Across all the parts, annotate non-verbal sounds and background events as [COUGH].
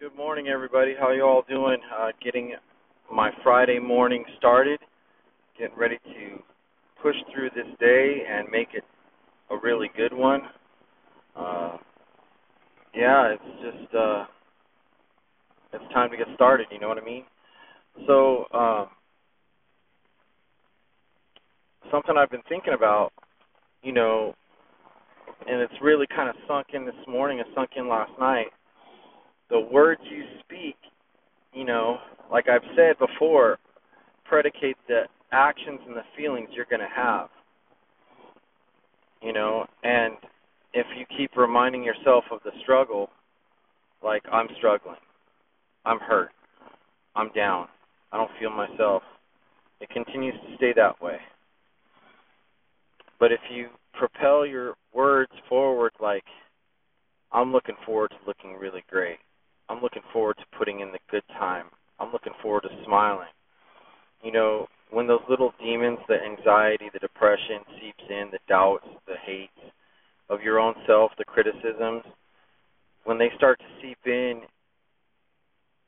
Good morning, everybody. How you all doing? Uh, getting my Friday morning started, getting ready to push through this day and make it a really good one. Uh, yeah, it's just uh, it's time to get started. You know what I mean? So, um, something I've been thinking about, you know, and it's really kind of sunk in this morning. It sunk in last night the words you speak, you know, like I've said before, predicate the actions and the feelings you're going to have. You know, and if you keep reminding yourself of the struggle, like I'm struggling, I'm hurt, I'm down, I don't feel myself, it continues to stay that way. But if you propel your words forward, like, I'm looking forward to looking really great. I'm looking forward to putting in the good time. I'm looking forward to smiling. You know, when those little demons, the anxiety, the depression seeps in, the doubts, the hates of your own self, the criticisms, when they start to seep in,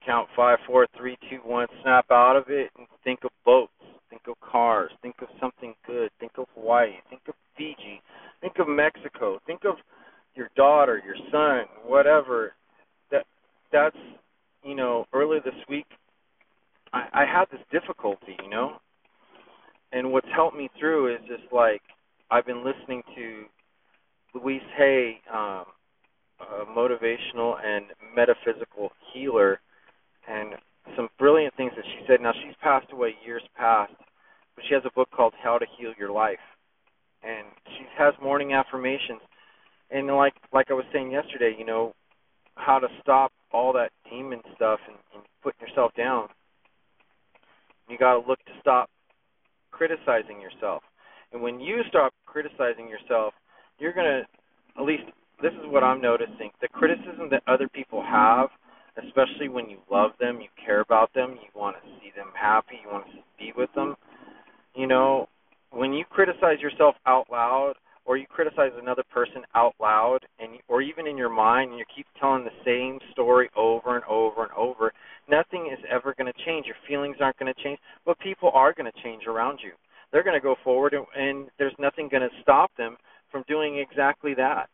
count five, four, three, two, one, snap out of it and think of boats, think of cars, think of something good, think of Hawaii, think of Fiji, think of Mexico, think of your daughter, your son, whatever that's you know earlier this week I, I had this difficulty, you know, and what's helped me through is just like I've been listening to Louise Hay, um, a motivational and metaphysical healer, and some brilliant things that she said. Now she's passed away years past, but she has a book called How to Heal Your Life, and she has morning affirmations. And like like I was saying yesterday, you know, how to stop all that demon stuff and, and putting yourself down. You got to look to stop criticizing yourself. And when you stop criticizing yourself, you're going to, at least this is what I'm noticing, the criticism that other people have, especially when you love them, you care about them, you want to see them happy, you want to be with them, you know, when you criticize yourself out loud or you criticize another person out loud and or even in your mind and you keep telling the same story over and over and over nothing is ever going to change. Your feelings aren't going to change but people are going to change around you. They're going to go forward and, and there's nothing going to stop them from doing exactly that.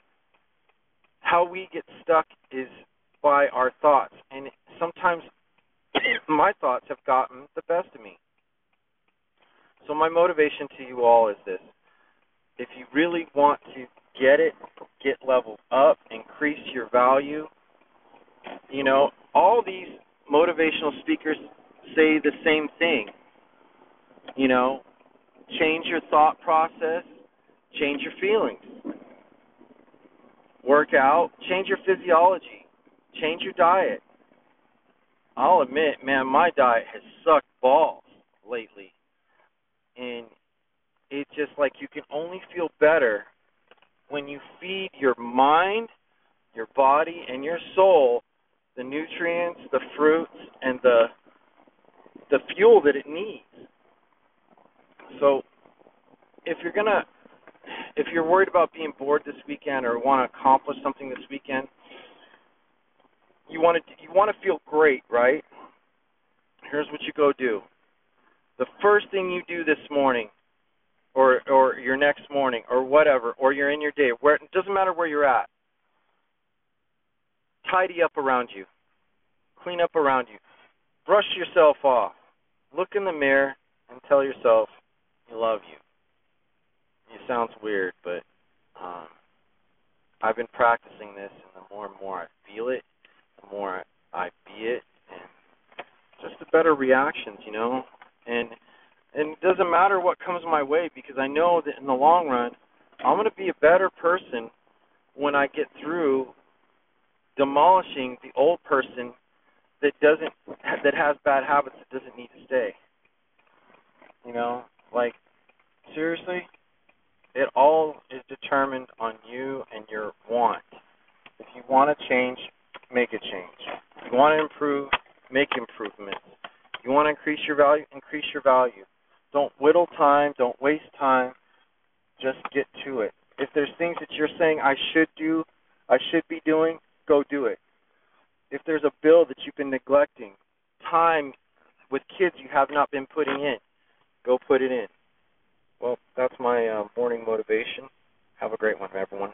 How we get stuck is by our thoughts and sometimes [COUGHS] my thoughts have gotten the best of me. So my motivation to you all is this if you really want to get it, get leveled up, increase your value, you know, all these motivational speakers say the same thing. You know, change your thought process, change your feelings. Work out, change your physiology, change your diet. I'll admit, man, my diet has sucked balls lately. And it's just like you can only feel better when you feed your mind, your body, and your soul the nutrients, the fruits, and the the fuel that it needs. So, if you're gonna, if you're worried about being bored this weekend or want to accomplish something this weekend, you want to you want to feel great, right? Here's what you go do. The first thing you do this morning or or your next morning or whatever or you're in your day where it doesn't matter where you're at. Tidy up around you. Clean up around you. Brush yourself off. Look in the mirror and tell yourself you love you. It sounds weird but um i've been practicing this and the more and more i feel it the more i be it and just the better reactions you know doesn't matter what comes my way because I know that in the long run, I'm going to be a better person when I get through demolishing the old person that doesn't that has bad habits that doesn't need to stay. You know, like seriously, it all is determined on you and your want. If you want to change, make a change. If you want to improve, make improvements. You want to increase your value, increase your value. Don't whittle time. Don't waste time. Just get to it. If there's things that you're saying I should do, I should be doing, go do it. if there's a bill that you've been neglecting, time with kids you have not been putting in, go put it in. Well, that's my uh, morning motivation. Have a great one, everyone.